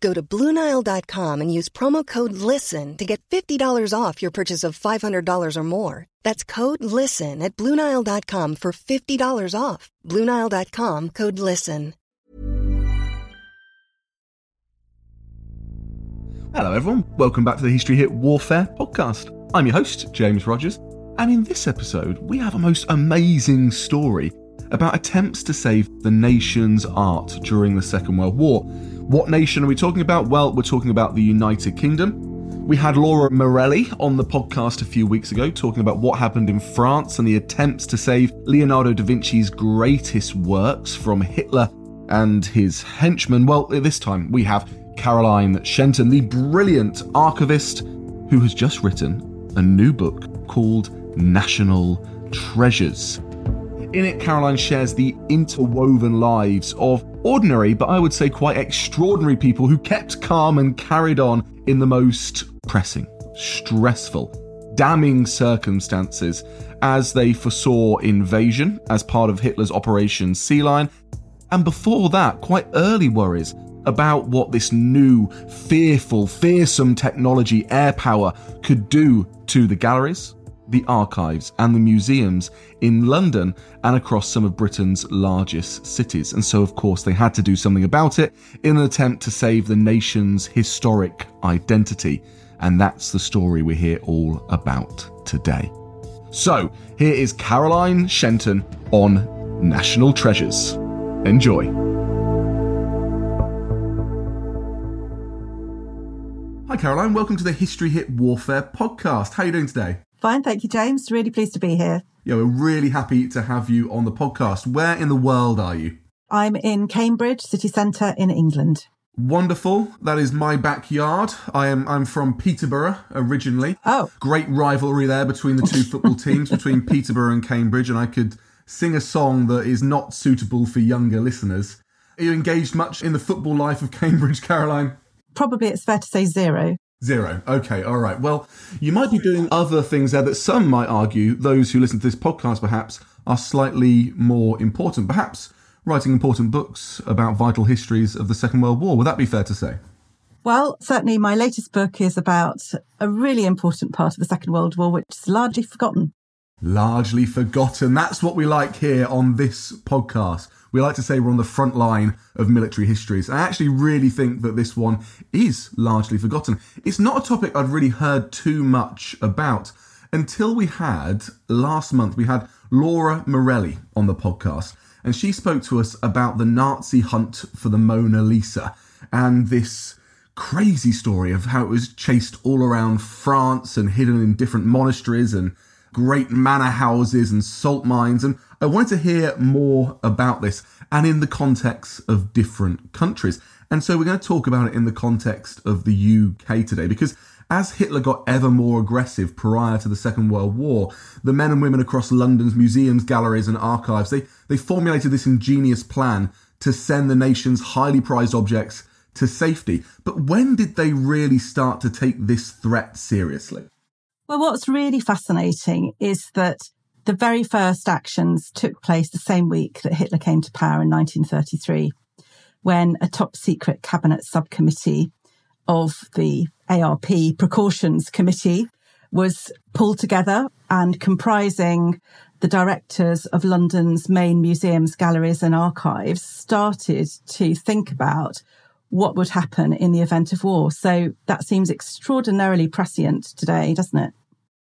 Go to Bluenile.com and use promo code LISTEN to get $50 off your purchase of $500 or more. That's code LISTEN at Bluenile.com for $50 off. Bluenile.com code LISTEN. Hello, everyone. Welcome back to the History Hit Warfare podcast. I'm your host, James Rogers, and in this episode, we have a most amazing story about attempts to save the nation's art during the Second World War. What nation are we talking about? Well, we're talking about the United Kingdom. We had Laura Morelli on the podcast a few weeks ago talking about what happened in France and the attempts to save Leonardo da Vinci's greatest works from Hitler and his henchmen. Well, this time we have Caroline Shenton, the brilliant archivist who has just written a new book called National Treasures. In it, Caroline shares the interwoven lives of ordinary, but I would say quite extraordinary people who kept calm and carried on in the most pressing, stressful, damning circumstances as they foresaw invasion as part of Hitler's Operation Sea Lion, and before that, quite early worries about what this new, fearful, fearsome technology, air power, could do to the galleries, the archives, and the museums in London and across some of Britain's largest cities. And so, of course, they had to do something about it in an attempt to save the nation's historic identity. And that's the story we hear all about today. So, here is Caroline Shenton on National Treasures. Enjoy. Hi, Caroline. Welcome to the History Hit Warfare podcast. How are you doing today? Fine, thank you, James. Really pleased to be here. Yeah, we're really happy to have you on the podcast. Where in the world are you? I'm in Cambridge city centre in England. Wonderful. That is my backyard. I am I'm from Peterborough originally. Oh. Great rivalry there between the two football teams, between Peterborough and Cambridge, and I could sing a song that is not suitable for younger listeners. Are you engaged much in the football life of Cambridge, Caroline? Probably it's fair to say zero. Zero. Okay, all right. Well, you might be doing other things there that some might argue, those who listen to this podcast perhaps, are slightly more important. Perhaps writing important books about vital histories of the Second World War. Would that be fair to say? Well, certainly my latest book is about a really important part of the Second World War, which is largely forgotten. Largely forgotten. That's what we like here on this podcast we like to say we're on the front line of military histories. I actually really think that this one is largely forgotten. It's not a topic I'd really heard too much about until we had last month, we had Laura Morelli on the podcast, and she spoke to us about the Nazi hunt for the Mona Lisa and this crazy story of how it was chased all around France and hidden in different monasteries and great manor houses and salt mines. And I wanted to hear more about this and in the context of different countries. And so we're going to talk about it in the context of the UK today because as Hitler got ever more aggressive prior to the Second World War, the men and women across London's museums, galleries, and archives, they, they formulated this ingenious plan to send the nation's highly prized objects to safety. But when did they really start to take this threat seriously? Well, what's really fascinating is that the very first actions took place the same week that Hitler came to power in 1933, when a top secret cabinet subcommittee of the ARP Precautions Committee was pulled together and comprising the directors of London's main museums, galleries and archives started to think about what would happen in the event of war. So that seems extraordinarily prescient today, doesn't it?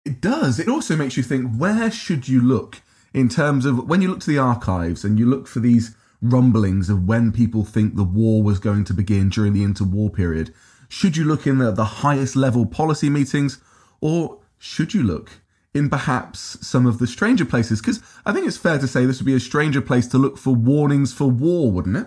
It does. It also makes you think where should you look in terms of when you look to the archives and you look for these rumblings of when people think the war was going to begin during the interwar period. Should you look in the, the highest level policy meetings or should you look in perhaps some of the stranger places? Because I think it's fair to say this would be a stranger place to look for warnings for war, wouldn't it?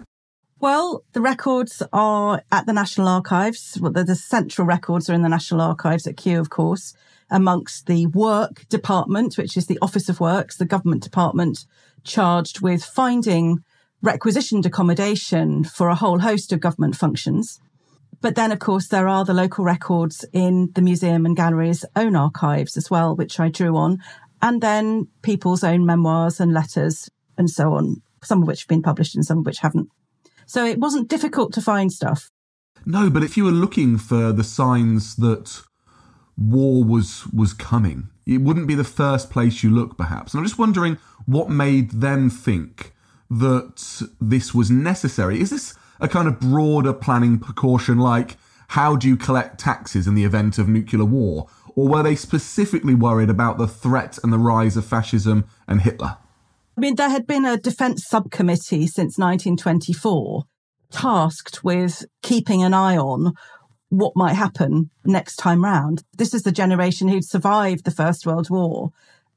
Well, the records are at the National Archives. Well, the, the, central records are in the National Archives at Kew, of course, amongst the work department, which is the Office of Works, the government department charged with finding requisitioned accommodation for a whole host of government functions. But then, of course, there are the local records in the museum and gallery's own archives as well, which I drew on, and then people's own memoirs and letters and so on, some of which have been published and some of which haven't. So it wasn't difficult to find stuff. No, but if you were looking for the signs that war was was coming, it wouldn't be the first place you look, perhaps. And I'm just wondering what made them think that this was necessary. Is this a kind of broader planning precaution, like how do you collect taxes in the event of nuclear war? Or were they specifically worried about the threat and the rise of fascism and Hitler? I mean, there had been a defence subcommittee since 1924 tasked with keeping an eye on what might happen next time round. This is the generation who'd survived the First World War.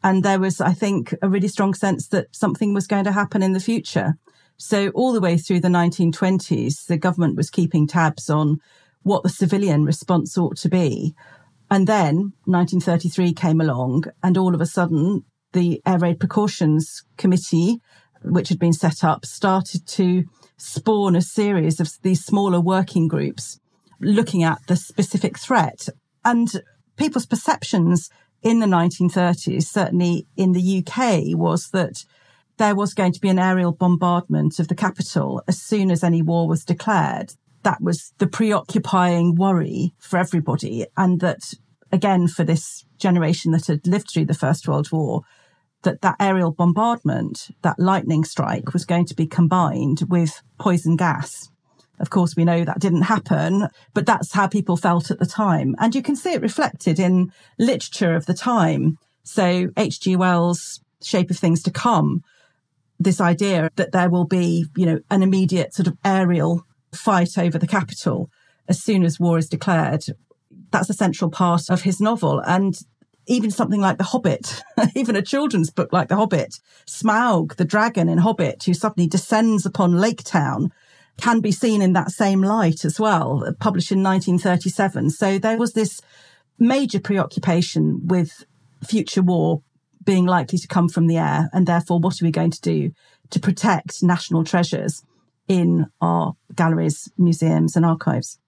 And there was, I think, a really strong sense that something was going to happen in the future. So all the way through the 1920s, the government was keeping tabs on what the civilian response ought to be. And then 1933 came along and all of a sudden the Air Raid Precautions Committee, which had been set up, started to spawn a series of these smaller working groups looking at the specific threat. And people's perceptions in the 1930s, certainly in the UK, was that there was going to be an aerial bombardment of the capital as soon as any war was declared. That was the preoccupying worry for everybody. And that, again, for this generation that had lived through the First World War, that that aerial bombardment, that lightning strike was going to be combined with poison gas. Of course, we know that didn't happen, but that's how people felt at the time. And you can see it reflected in literature of the time. So H.G. Wells' Shape of Things to Come, this idea that there will be, you know, an immediate sort of aerial fight over the capital as soon as war is declared. That's a central part of his novel. And even something like The Hobbit, even a children's book like The Hobbit, Smaug, the dragon in Hobbit, who suddenly descends upon Lake Town, can be seen in that same light as well, published in 1937. So there was this major preoccupation with future war being likely to come from the air. And therefore, what are we going to do to protect national treasures in our galleries, museums, and archives?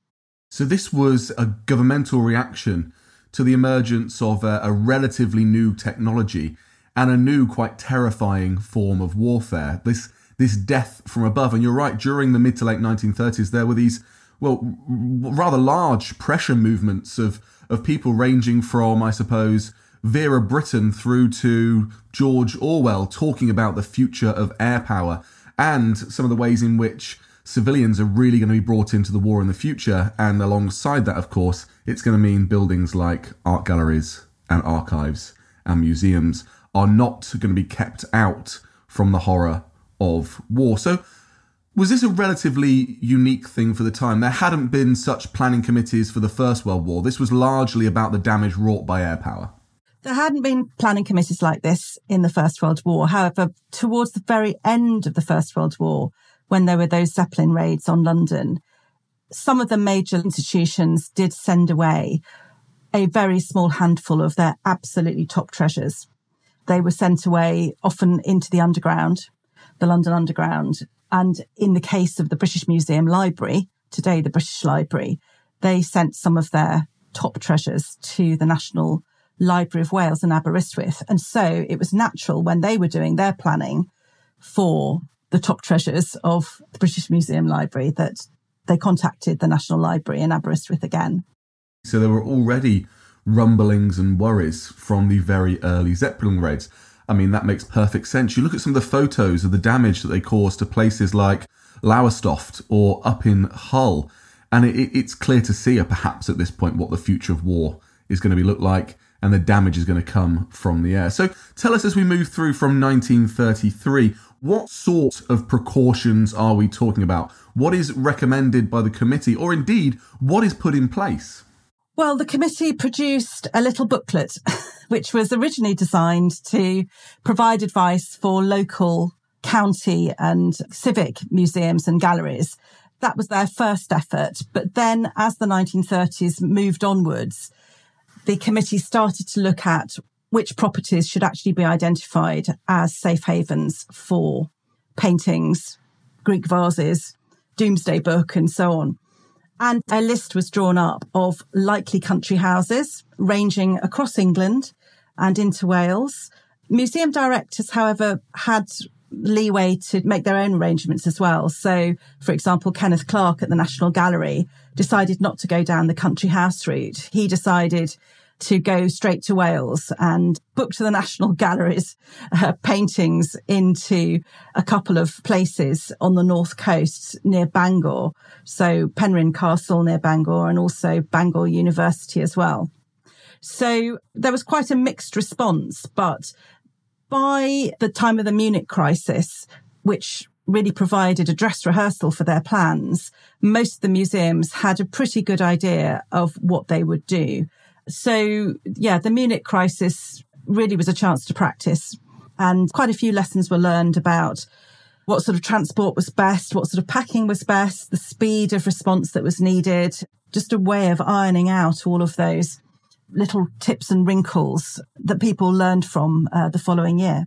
So, this was a governmental reaction to the emergence of a, a relatively new technology and a new, quite terrifying form of warfare. This this death from above. And you're right, during the mid to late 1930s, there were these, well, rather large pressure movements of, of people ranging from, I suppose, Vera Brittain through to George Orwell talking about the future of air power and some of the ways in which civilians are really going to be brought into the war in the future. And alongside that, of course, it's going to mean buildings like art galleries and archives and museums are not going to be kept out from the horror of war. So, was this a relatively unique thing for the time? There hadn't been such planning committees for the First World War. This was largely about the damage wrought by air power. There hadn't been planning committees like this in the First World War. However, towards the very end of the First World War, when there were those Zeppelin raids on London, some of the major institutions did send away a very small handful of their absolutely top treasures. They were sent away often into the underground, the London Underground. And in the case of the British Museum Library, today the British Library, they sent some of their top treasures to the National Library of Wales in Aberystwyth. And so it was natural when they were doing their planning for the top treasures of the British Museum Library that they contacted the National Library in Aberystwyth again. So there were already rumblings and worries from the very early Zeppelin raids. I mean, that makes perfect sense. You look at some of the photos of the damage that they caused to places like Lowestoft or up in Hull. And it, it's clear to see, uh, perhaps at this point, what the future of war is going to be look like and the damage is going to come from the air. So tell us as we move through from 1933, what sort of precautions are we talking about? What is recommended by the committee, or indeed, what is put in place? Well, the committee produced a little booklet, which was originally designed to provide advice for local county and civic museums and galleries. That was their first effort. But then as the 1930s moved onwards, the committee started to look at which properties should actually be identified as safe havens for paintings, Greek vases, Domesday Book, and so on. And a list was drawn up of likely country houses ranging across England and into Wales. Museum directors, however, had leeway to make their own arrangements as well. So, for example, Kenneth Clark at the National Gallery decided not to go down the country house route. He decided to go straight to Wales and book to the National Galleries uh, paintings into a couple of places on the north coast near Bangor. So Penrhyn Castle near Bangor and also Bangor University as well. So there was quite a mixed response, but by the time of the Munich crisis, which really provided a dress rehearsal for their plans, most of the museums had a pretty good idea of what they would do. So yeah, the Munich crisis really was a chance to practice and quite a few lessons were learned about what sort of transport was best, what sort of packing was best, the speed of response that was needed, just a way of ironing out all of those little tips and wrinkles that people learned from uh, the following year.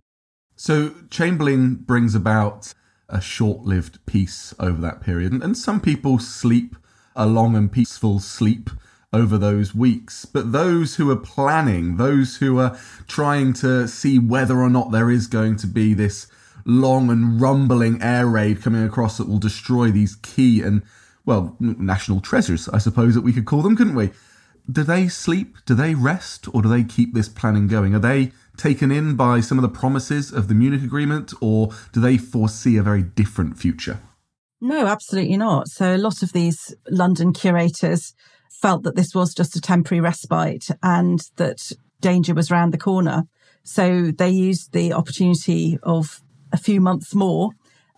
So Chamberlain brings about a short lived peace over that period, and, and some people sleep a long and peaceful sleep over those weeks. But those who are planning, those who are trying to see whether or not there is going to be this long and rumbling air raid coming across that will destroy these key and, well, national treasures, I suppose that we could call them, couldn't we? Do they sleep? Do they rest? Or do they keep this planning going? Are they taken in by some of the promises of the Munich Agreement? Or do they foresee a very different future? No, absolutely not. So a lot of these London curators felt that this was just a temporary respite and that danger was around the corner. So they used the opportunity of a few months more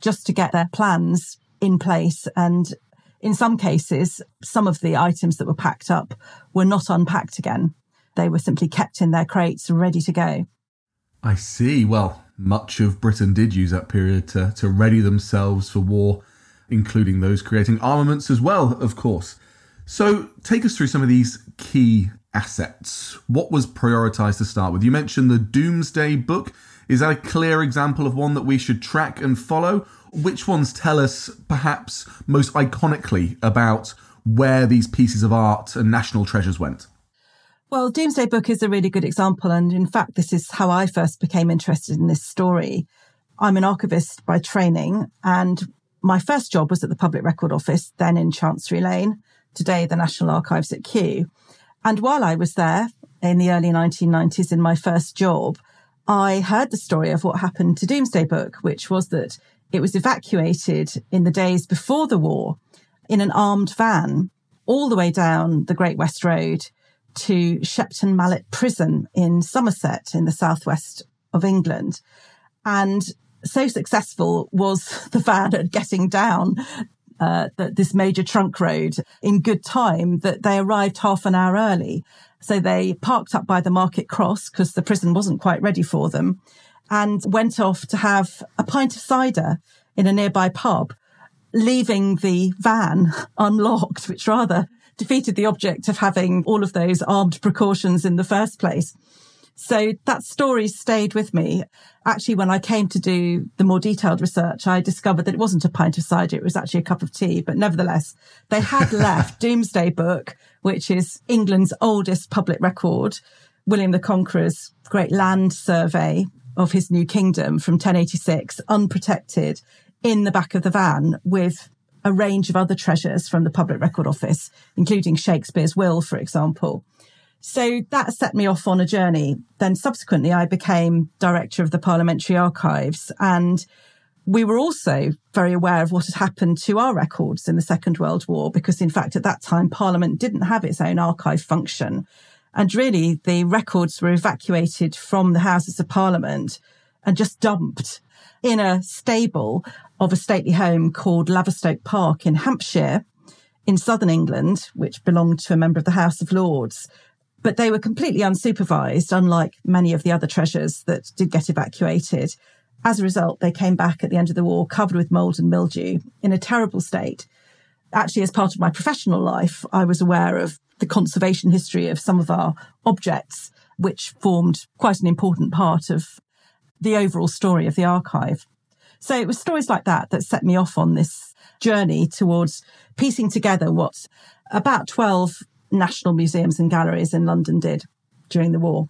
just to get their plans in place. And in some cases, some of the items that were packed up were not unpacked again. They were simply kept in their crates ready to go. I see. Well, much of Britain did use that period to, to ready themselves for war, including those creating armaments as well, of course. So, take us through some of these key assets. What was prioritized to start with? You mentioned the Domesday Book. Is that a clear example of one that we should track and follow? Which ones tell us, perhaps most iconically, about where these pieces of art and national treasures went? Well, Domesday Book is a really good example. And in fact, this is how I first became interested in this story. I'm an archivist by training, and my first job was at the Public Record Office, then in Chancery Lane today the National Archives at Kew. And while I was there in the early 1990s in my first job, I heard the story of what happened to Domesday Book, which was that it was evacuated in the days before the war in an armed van all the way down the Great West Road to Shepton Mallet Prison in Somerset in the southwest of England. And so successful was the van at getting down uh, this major trunk road in good time that they arrived half an hour early. So they parked up by the Market Cross because the prison wasn't quite ready for them and went off to have a pint of cider in a nearby pub, leaving the van unlocked, which rather defeated the object of having all of those armed precautions in the first place. So that story stayed with me. Actually, when I came to do the more detailed research, I discovered that it wasn't a pint of cider. It was actually a cup of tea. But nevertheless, they had left Domesday Book, which is England's oldest public record, William the Conqueror's great land survey of his new kingdom from 1086, unprotected in the back of the van with a range of other treasures from the Public Record Office, including Shakespeare's will, for example. So that set me off on a journey. Then subsequently, I became director of the Parliamentary Archives and we were also very aware of what had happened to our records in the Second World War, because in fact, at that time, Parliament didn't have its own archive function. And really, the records were evacuated from the Houses of Parliament and just dumped in a stable of a stately home called Laverstoke Park in Hampshire in southern England, which belonged to a member of the House of Lords. But they were completely unsupervised, unlike many of the other treasures that did get evacuated. As a result, they came back at the end of the war covered with mold and mildew in a terrible state. Actually, as part of my professional life, I was aware of the conservation history of some of our objects, which formed quite an important part of the overall story of the archive. So it was stories like that that set me off on this journey towards piecing together what about 12 national museums and galleries in London did during the war.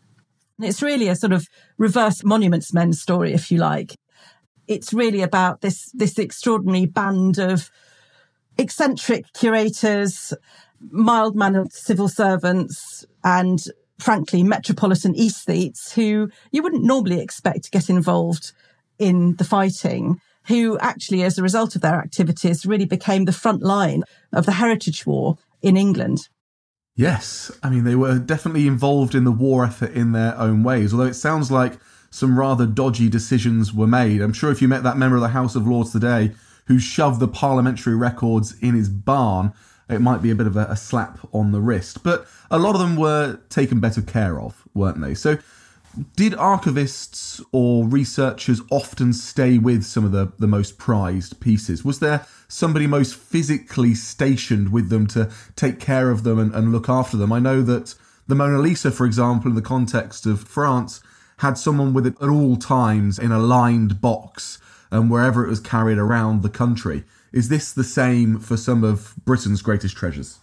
It's really a sort of reverse monuments men story, if you like. It's really about this, this extraordinary band of eccentric curators, mild mannered civil servants, and frankly, metropolitan aesthetes who you wouldn't normally expect to get involved in the fighting, who actually, as a result of their activities, really became the front line of the Heritage War in England. Yes, I mean, they were definitely involved in the war effort in their own ways, although it sounds like some rather dodgy decisions were made. I'm sure if you met that member of the House of Lords today who shoved the parliamentary records in his barn, it might be a bit of a, a slap on the wrist. But a lot of them were taken better care of, weren't they? So, did archivists or researchers often stay with some of the, the most prized pieces? Was there somebody most physically stationed with them to take care of them and, and look after them? I know that the Mona Lisa, for example, in the context of France, had someone with it at all times in a lined box and um, wherever it was carried around the country. Is this the same for some of Britain's greatest treasures?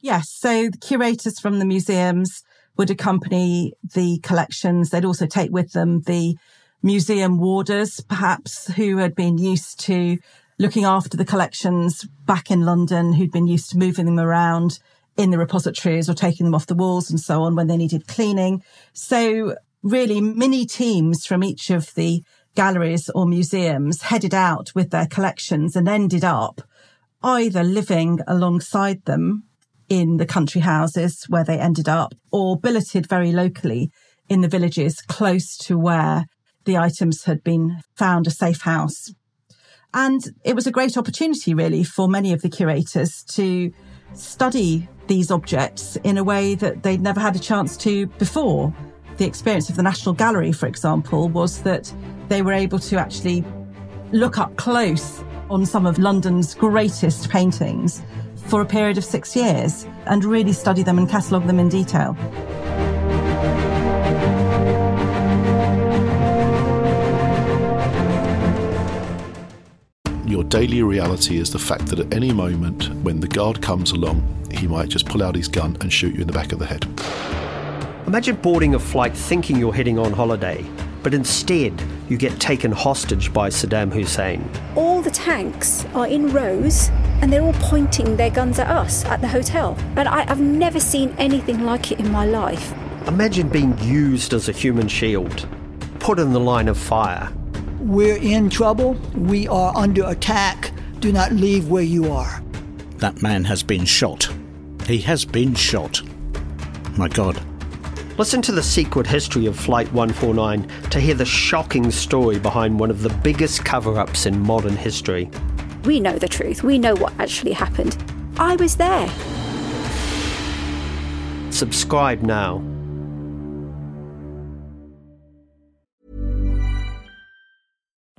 Yes. So the curators from the museums would accompany the collections. They'd also take with them the museum warders, perhaps, who had been used to looking after the collections back in London, who'd been used to moving them around in the repositories or taking them off the walls and so on when they needed cleaning. So really mini teams from each of the galleries or museums headed out with their collections and ended up either living alongside them in the country houses where they ended up or billeted very locally in the villages close to where the items had been found a safe house. And it was a great opportunity really for many of the curators to study these objects in a way that they'd never had a chance to before. The experience of the National Gallery, for example, was that they were able to actually look up close on some of London's greatest paintings for a period of six years and really study them and catalogue them in detail. Your daily reality is the fact that at any moment, when the guard comes along, he might just pull out his gun and shoot you in the back of the head. Imagine boarding a flight thinking you're heading on holiday but instead you get taken hostage by Saddam Hussein. All the tanks are in rows and they're all pointing their guns at us at the hotel. And I, have never seen anything like it in my life. Imagine being used as a human shield, put in the line of fire. We're in trouble. We are under attack. Do not leave where you are. That man has been shot. He has been shot. My God. Listen to the secret history of Flight 149 to hear the shocking story behind one of the biggest cover ups in modern history. We know the truth, we know what actually happened. I was there. Subscribe now.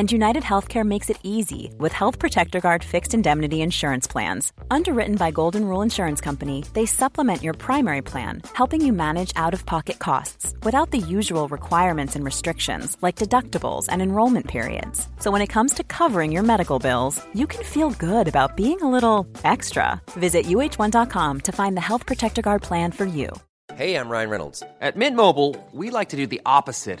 and United Healthcare makes it easy with Health Protector Guard fixed indemnity insurance plans. Underwritten by Golden Rule Insurance Company, they supplement your primary plan, helping you manage out of pocket costs without the usual requirements and restrictions like deductibles and enrollment periods. So when it comes to covering your medical bills, you can feel good about being a little extra. Visit uh1.com to find the Health Protector Guard plan for you. Hey, I'm Ryan Reynolds. At Mint Mobile, we like to do the opposite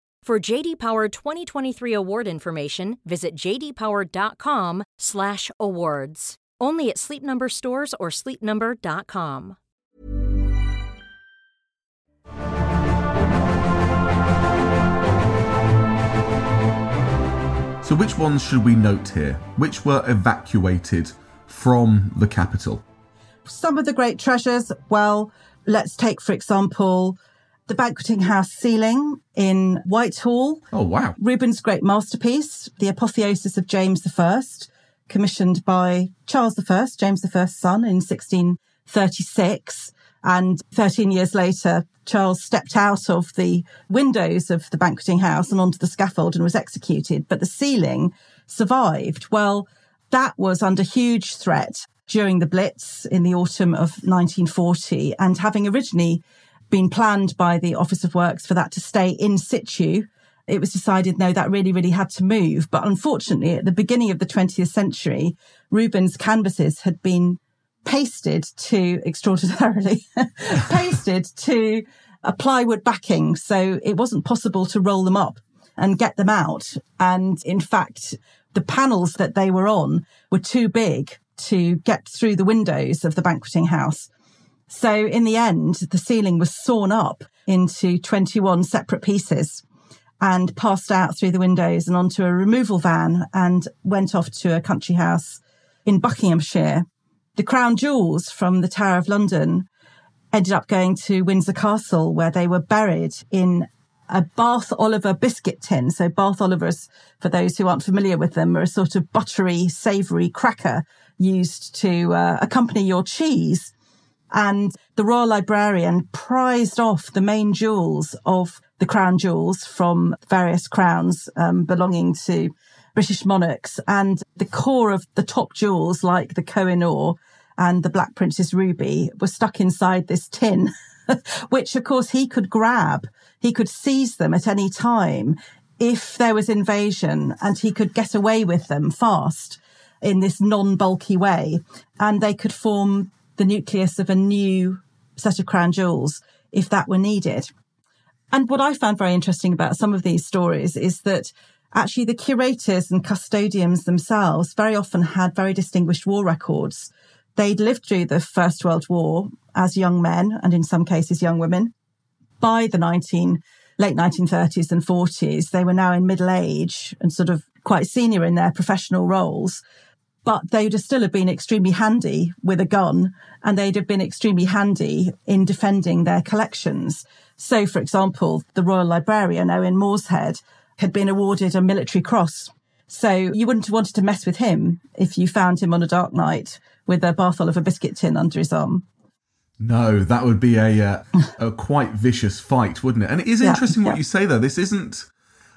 For JD Power 2023 award information, visit jdpower.com/awards. Only at Sleep Number stores or sleepnumber.com. So, which ones should we note here? Which were evacuated from the capital? Some of the great treasures, well, let's take, for example, the banqueting house ceiling in Whitehall. Oh, wow. Rubens' great masterpiece, The Apotheosis of James I, commissioned by Charles I, James I's son, in 1636. And 13 years later, Charles stepped out of the windows of the banqueting house and onto the scaffold and was executed. But the ceiling survived. Well, that was under huge threat during the Blitz in the autumn of 1940. And having originally been planned by the Office of Works for that to stay in situ, it was decided no, that really, really had to move. But unfortunately, at the beginning of the 20th century, Rubens' canvases had been pasted to extraordinarily pasted to a plywood backing. So it wasn't possible to roll them up and get them out. And in fact, the panels that they were on were too big to get through the windows of the banqueting house. So in the end, the ceiling was sawn up into 21 separate pieces and passed out through the windows and onto a removal van and went off to a country house in Buckinghamshire. The crown jewels from the Tower of London ended up going to Windsor Castle, where they were buried in a Bath Oliver biscuit tin. So Bath Olivers, for those who aren't familiar with them, are a sort of buttery, savoury cracker used to uh, accompany your cheese. And the royal librarian prized off the main jewels of the crown jewels from various crowns um, belonging to British monarchs. And the core of the top jewels, like the Koh-i-Noor and the Black Prince's Ruby, were stuck inside this tin, which of course he could grab. He could seize them at any time if there was invasion and he could get away with them fast in this non-bulky way. And they could form the nucleus of a new set of crown jewels if that were needed. And what I found very interesting about some of these stories is that actually the curators and custodians themselves very often had very distinguished war records. They'd lived through the First World War as young men and in some cases young women. By the 19, late 1930s and 40s, they were now in middle age and sort of quite senior in their professional roles but they'd have still have been extremely handy with a gun and they'd have been extremely handy in defending their collections. So, for example, the Royal Librarian, Owen Morshead, had been awarded a military cross. So you wouldn't have wanted to mess with him if you found him on a dark night with a Bath Oliver biscuit tin under his arm. No, that would be a uh, a quite vicious fight, wouldn't it? And it is Yeah, interesting what yeah. you say though. This isn't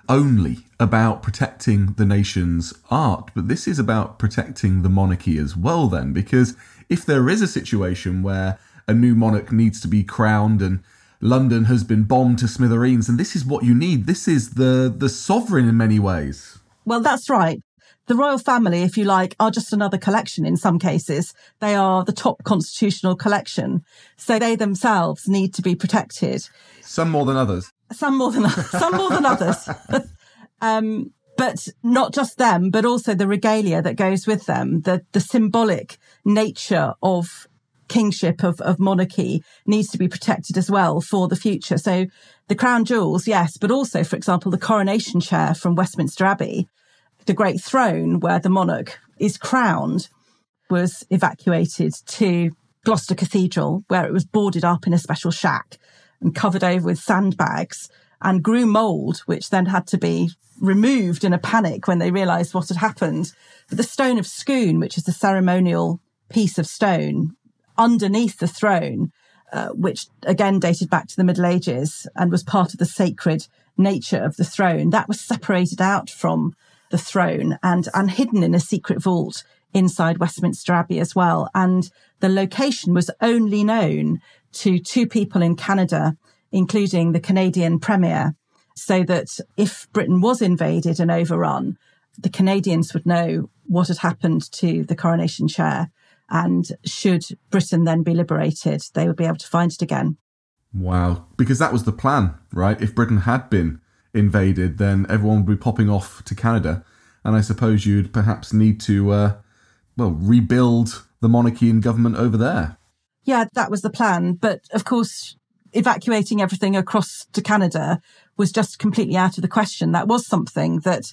only about protecting the nation's art, but this is about protecting the monarchy as well then because if there is a situation where a new monarch needs to be crowned and London has been bombed to smithereens and this is what you need. This is the the sovereign in many ways. Well, that's right. The royal family, if you like, are just another collection in some cases. They are the top constitutional collection. So they themselves need to be protected. Some more than others. Some more than some more than others. um, but not just them, but also the regalia that goes with them, the the symbolic nature of kingship of, of monarchy needs to be protected as well for the future. So the crown jewels, yes, but also, for example, the coronation chair from Westminster Abbey, the great throne where the monarch is crowned, was evacuated to Gloucester Cathedral, where it was boarded up in a special shack and covered over with sandbags and grew mold, which then had to be removed in a panic when they realized what had happened. But the stone of Scone, which is the ceremonial piece of stone underneath the throne, uh, which again dated back to the Middle Ages and was part of the sacred nature of the throne, that was separated out from the throne and, and hidden in a secret vault inside Westminster Abbey as well. And the location was only known to two people in Canada, including the Canadian Premier, so that if Britain was invaded and overrun, the Canadians would know what had happened to the coronation chair. And should Britain then be liberated, they would be able to find it again. Wow. Because that was the plan, right? If Britain had been invaded, then everyone would be popping off to Canada. And I suppose you'd perhaps need to, uh, well, rebuild the monarchy and government over there. Yeah, that was the plan. But of course, evacuating everything across to Canada was just completely out of the question. That was something that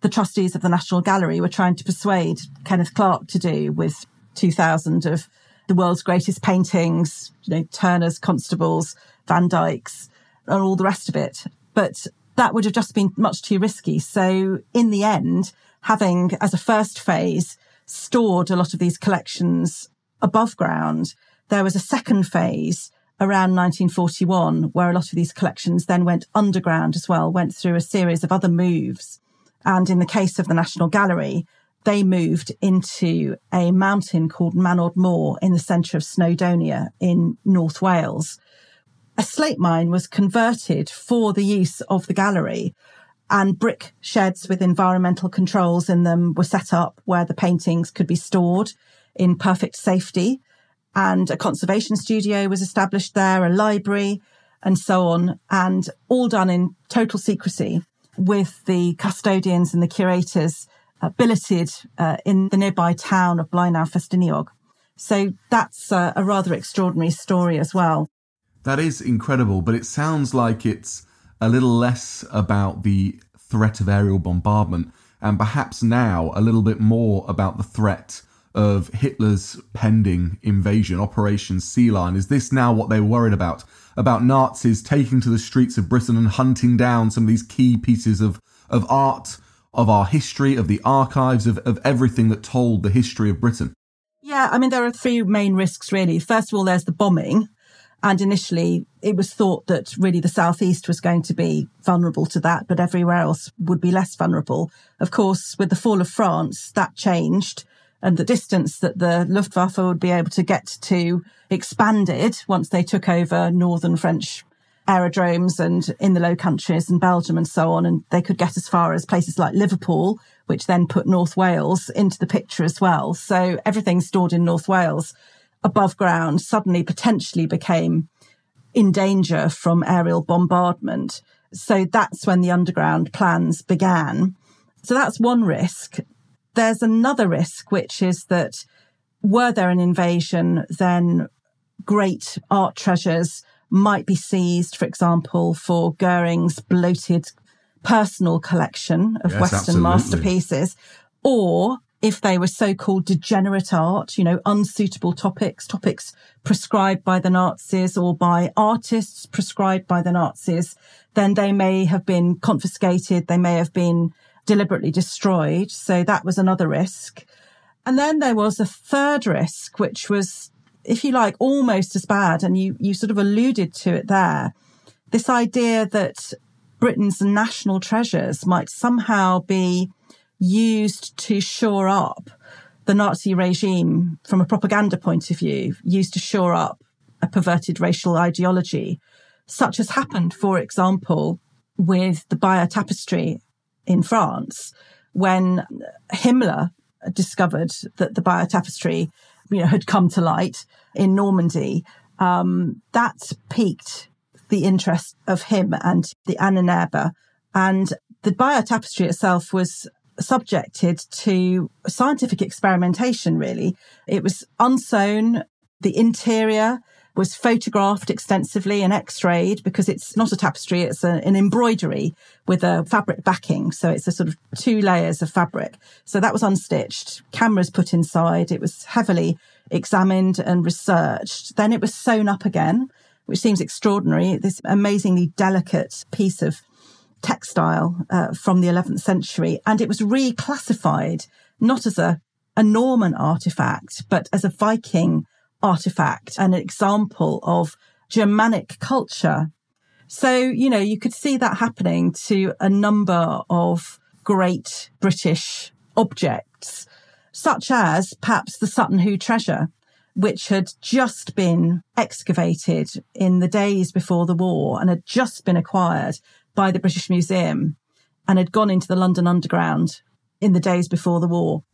the trustees of the National Gallery were trying to persuade Kenneth Clark to do with 2000 of the world's greatest paintings, you know, Turner's, Constable's, Van Dyck's, and all the rest of it. But that would have just been much too risky. So in the end, having as a first phase stored a lot of these collections above ground, there was a second phase around 1941 where a lot of these collections then went underground as well, went through a series of other moves. And in the case of the National Gallery, they moved into a mountain called Manod Mawr in the centre of Snowdonia in North Wales. A slate mine was converted for the use of the gallery and brick sheds with environmental controls in them were set up where the paintings could be stored in perfect safety. And a conservation studio was established there, a library and so on, and all done in total secrecy with the custodians and the curators uh, billeted uh, in the nearby town of Blaenau Ffestiniog. So that's uh, a rather extraordinary story as well. That is incredible, but it sounds like it's a little less about the threat of aerial bombardment and perhaps now a little bit more about the threat of Hitler's pending invasion, Operation Sea Lion. Is this now what they were worried about? About Nazis taking to the streets of Britain and hunting down some of these key pieces of, of art, of our history, of the archives, of, of everything that told the history of Britain? Yeah, I mean, there are three main risks, really. First of all, there's the bombing. And initially, it was thought that really the southeast was going to be vulnerable to that, but everywhere else would be less vulnerable. Of course, with the fall of France, that changed and the distance that the Luftwaffe would be able to get to expanded once they took over northern French aerodromes and in the Low Countries and Belgium and so on. And they could get as far as places like Liverpool, which then put North Wales into the picture as well. So everything stored in North Wales above ground suddenly potentially became in danger from aerial bombardment. So that's when the underground plans began. So that's one risk. There's another risk, which is that were there an invasion, then great art treasures might be seized, for example, for Goering's bloated personal collection of yes, Western absolutely. masterpieces, or if they were so-called degenerate art, you know, unsuitable topics, topics prescribed by the Nazis or by artists prescribed by the Nazis, then they may have been confiscated. They may have been deliberately destroyed. So that was another risk. And then there was a third risk, which was, if you like, almost as bad. And you, you sort of alluded to it there. This idea that Britain's national treasures might somehow be used to shore up the Nazi regime from a propaganda point of view, used to shore up a perverted racial ideology, such as happened, for example, with the Bayeux tapestry in France, when Himmler discovered that the Bayeux tapestry, you know, had come to light in Normandy. Um, that piqued the interest of him and the Ahnenerbe. And the Bayeux tapestry itself was subjected to scientific experimentation, really. It was unsewn. The interior was photographed extensively and x-rayed because it's not a tapestry, it's a, an embroidery with a fabric backing. So it's a sort of two layers of fabric. So that was unstitched, cameras put inside. It was heavily examined and researched. Then it was sewn up again which seems extraordinary. This amazingly delicate piece of textile uh, from the 11th century. And it was reclassified not as a, a Norman artifact, but as a Viking artifact and an example of Germanic culture. So, you know, you could see that happening to a number of great British objects, such as perhaps the Sutton Hoo treasure, which had just been excavated in the days before the war and had just been acquired by the British Museum and had gone into the London Underground in the days before the war.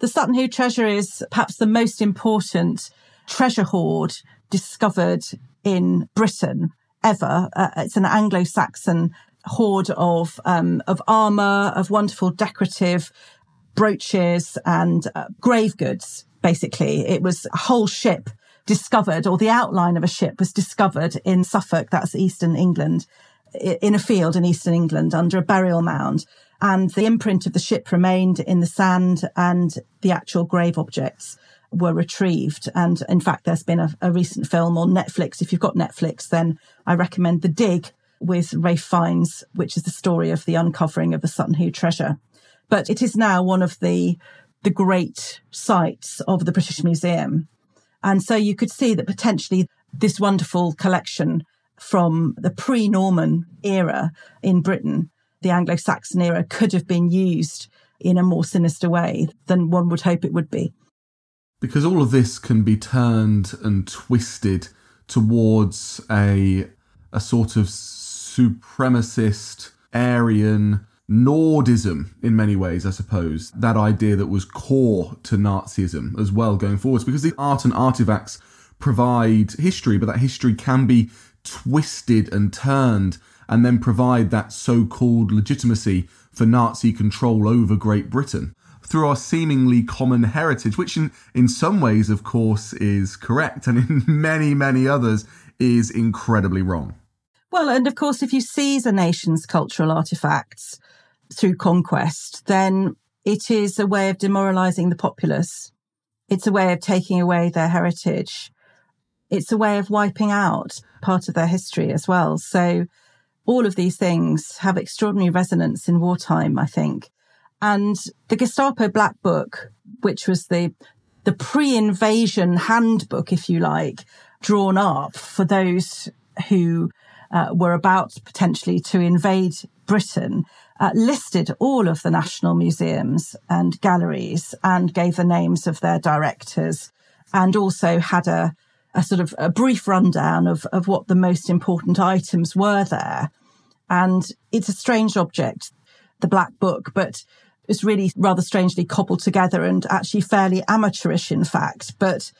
The Sutton Hoo treasure is perhaps the most important treasure hoard discovered in Britain ever. Uh, it's an Anglo-Saxon hoard of um, of armor, of wonderful decorative brooches and uh, grave goods. Basically, it was a whole ship discovered, or the outline of a ship was discovered in Suffolk, that's eastern England, in a field in eastern England under a burial mound. And the imprint of the ship remained in the sand and the actual grave objects were retrieved. And in fact, there's been a, a recent film on Netflix. If you've got Netflix, then I recommend The Dig with Ralph Fiennes, which is the story of the uncovering of the Sutton Hoo treasure. But it is now one of the, the great sites of the British Museum. And so you could see that potentially this wonderful collection from the pre-Norman era in Britain, the Anglo-Saxon era could have been used in a more sinister way than one would hope it would be. Because all of this can be turned and twisted towards a a sort of supremacist Aryan Nordism in many ways, I suppose. That idea that was core to Nazism as well going forwards, because the art and artifacts provide history, but that history can be twisted and turned and then provide that so called legitimacy for Nazi control over Great Britain through our seemingly common heritage, which in, in some ways, of course, is correct, and in many, many others is incredibly wrong. Well, and of course, if you seize a nation's cultural artifacts through conquest, then it is a way of demoralizing the populace. It's a way of taking away their heritage. It's a way of wiping out part of their history as well. So all of these things have extraordinary resonance in wartime, I think. And the Gestapo Black Book, which was the the pre-invasion handbook, if you like, drawn up for those who uh, were about potentially to invade Britain, uh, listed all of the national museums and galleries and gave the names of their directors and also had a, a sort of a brief rundown of, of what the most important items were there. And it's a strange object, the Black Book, but it's really rather strangely cobbled together and actually fairly amateurish, in fact. But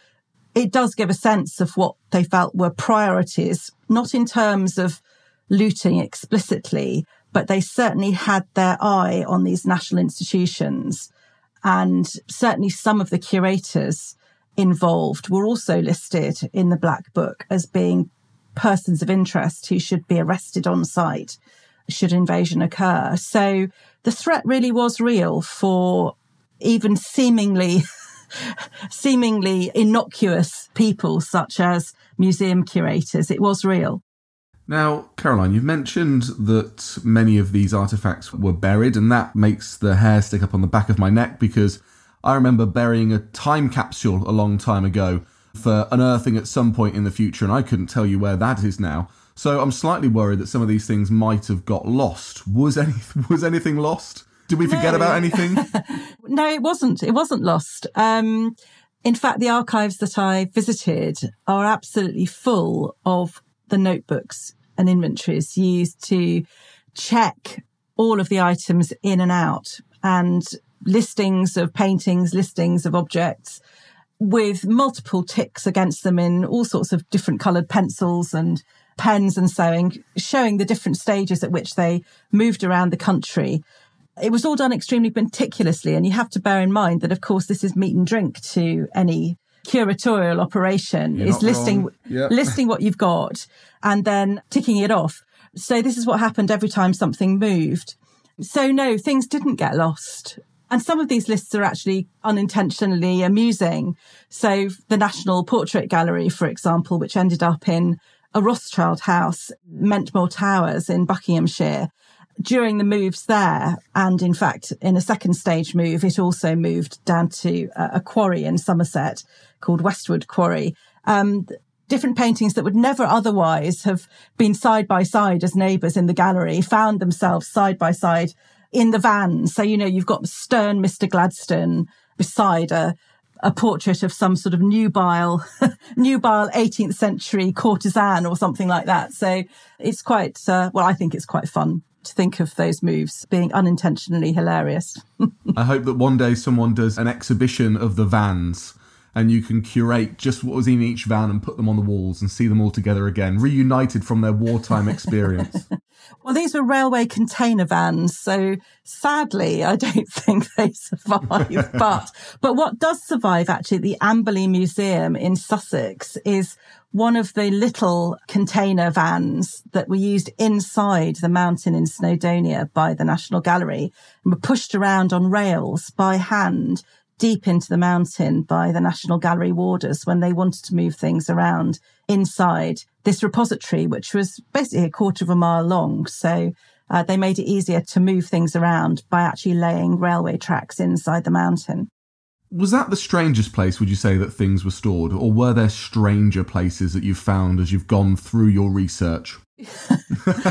it does give a sense of what they felt were priorities, not in terms of looting explicitly, but they certainly had their eye on these national institutions. And certainly some of the curators involved were also listed in the Black Book as being persons of interest who should be arrested on sight should invasion occur. So the threat really was real for even seemingly seemingly innocuous people such as museum curators. It was real. Now, Caroline, you've mentioned that many of these artifacts were buried, and that makes the hair stick up on the back of my neck because I remember burying a time capsule a long time ago for unearthing at some point in the future, and I couldn't tell you where that is now. So I'm slightly worried that some of these things might have got lost. Was any was anything lost? Did we forget no. about anything? no, it wasn't. It wasn't lost. Um, in fact, the archives that I visited are absolutely full of the notebooks and inventories used to check all of the items in and out and listings of paintings, listings of objects with multiple ticks against them in all sorts of different coloured pencils and pens and sewing, showing the different stages at which they moved around the country it was all done extremely meticulously. And you have to bear in mind that, of course, this is meat and drink to any curatorial operation You're is listing, yep. listing what you've got and then ticking it off. So this is what happened every time something moved. So no, things didn't get lost. And some of these lists are actually unintentionally amusing. So the National Portrait Gallery, for example, which ended up in a Rothschild house, Mentmore Towers in Buckinghamshire. During the moves there, and in fact, in a second stage move, it also moved down to a quarry in Somerset called Westwood Quarry. Um, different paintings that would never otherwise have been side by side as neighbours in the gallery found themselves side by side in the van. So, you know, you've got stern Mr. Gladstone beside a, a portrait of some sort of nubile, nubile 18th century courtesan or something like that. So it's quite, uh, well, I think it's quite fun to think of those moves being unintentionally hilarious. I hope that one day someone does an exhibition of the vans and you can curate just what was in each van and put them on the walls and see them all together again, reunited from their wartime experience. well, these were railway container vans, so sadly, I don't think they survive. but but what does survive actually, at the Amberley Museum in Sussex is one of the little container vans that were used inside the mountain in Snowdonia by the National Gallery and were pushed around on rails by hand deep into the mountain by the National Gallery warders when they wanted to move things around inside this repository, which was basically a quarter of a mile long. So uh, they made it easier to move things around by actually laying railway tracks inside the mountain. Was that the strangest place, would you say, that things were stored? Or were there stranger places that you've found as you've gone through your research?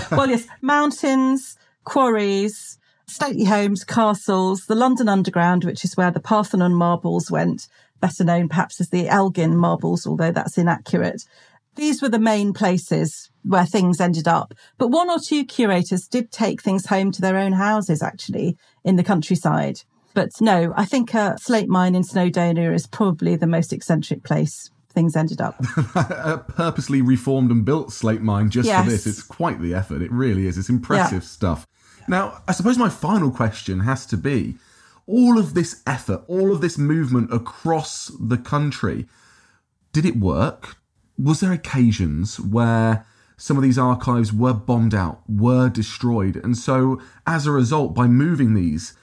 well, yes, mountains, quarries, stately homes, castles, the London Underground, which is where the Parthenon marbles went, better known perhaps as the Elgin marbles, although that's inaccurate. These were the main places where things ended up. But one or two curators did take things home to their own houses, actually, in the countryside. But no, I think a slate mine in Snowdonia is probably the most eccentric place things ended up. a purposely reformed and built slate mine just yes. for this. It's quite the effort. It really is. It's impressive yeah. stuff. Now, I suppose my final question has to be all of this effort, all of this movement across the country, did it work? Was there occasions where some of these archives were bombed out, were destroyed? And so, as a result, by moving these,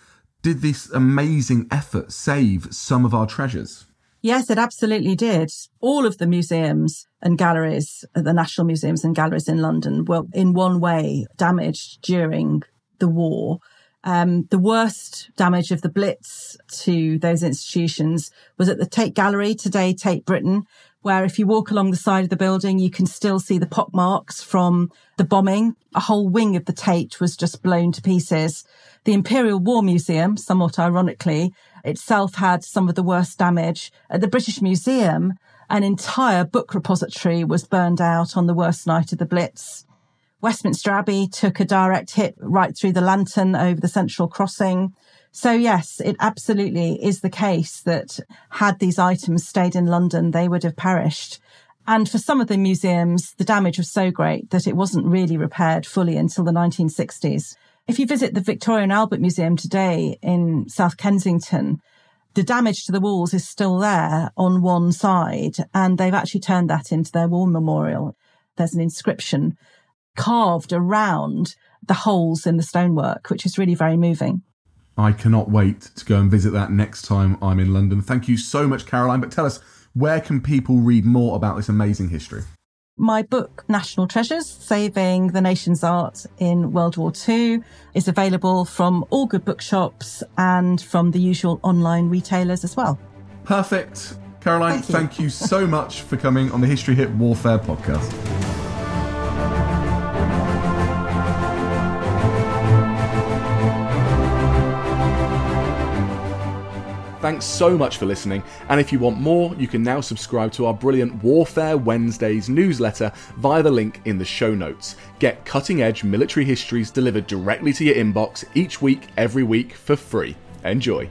did this amazing effort save some of our treasures? Yes, it absolutely did. All of the museums and galleries, the national museums and galleries in London were in one way damaged during the war. Um, the worst damage of the Blitz to those institutions was at the Tate Gallery, today Tate Britain, where if you walk along the side of the building, you can still see the pockmarks from the bombing. A whole wing of the Tate was just blown to pieces. The Imperial War Museum, somewhat ironically, itself had some of the worst damage. At the British Museum, an entire book repository was burned out on the worst night of the Blitz. Westminster Abbey took a direct hit right through the lantern over the central crossing. So yes, it absolutely is the case that had these items stayed in London, they would have perished. And for some of the museums, the damage was so great that it wasn't really repaired fully until the 1960s. If you visit the Victoria and Albert Museum today in South Kensington, the damage to the walls is still there on one side, and they've actually turned that into their war memorial. There's an inscription carved around the holes in the stonework, which is really very moving. I cannot wait to go and visit that next time I'm in London. Thank you so much, Caroline. But tell us, where can people read more about this amazing history? My book, National Treasures Saving the Nation's Art in World War II, is available from all good bookshops and from the usual online retailers as well. Perfect. Caroline, thank you, thank you so much for coming on the History Hit Warfare podcast. Thanks so much for listening, and if you want more, you can now subscribe to our brilliant Warfare Wednesdays newsletter via the link in the show notes. Get cutting edge military histories delivered directly to your inbox each week, every week, for free. Enjoy.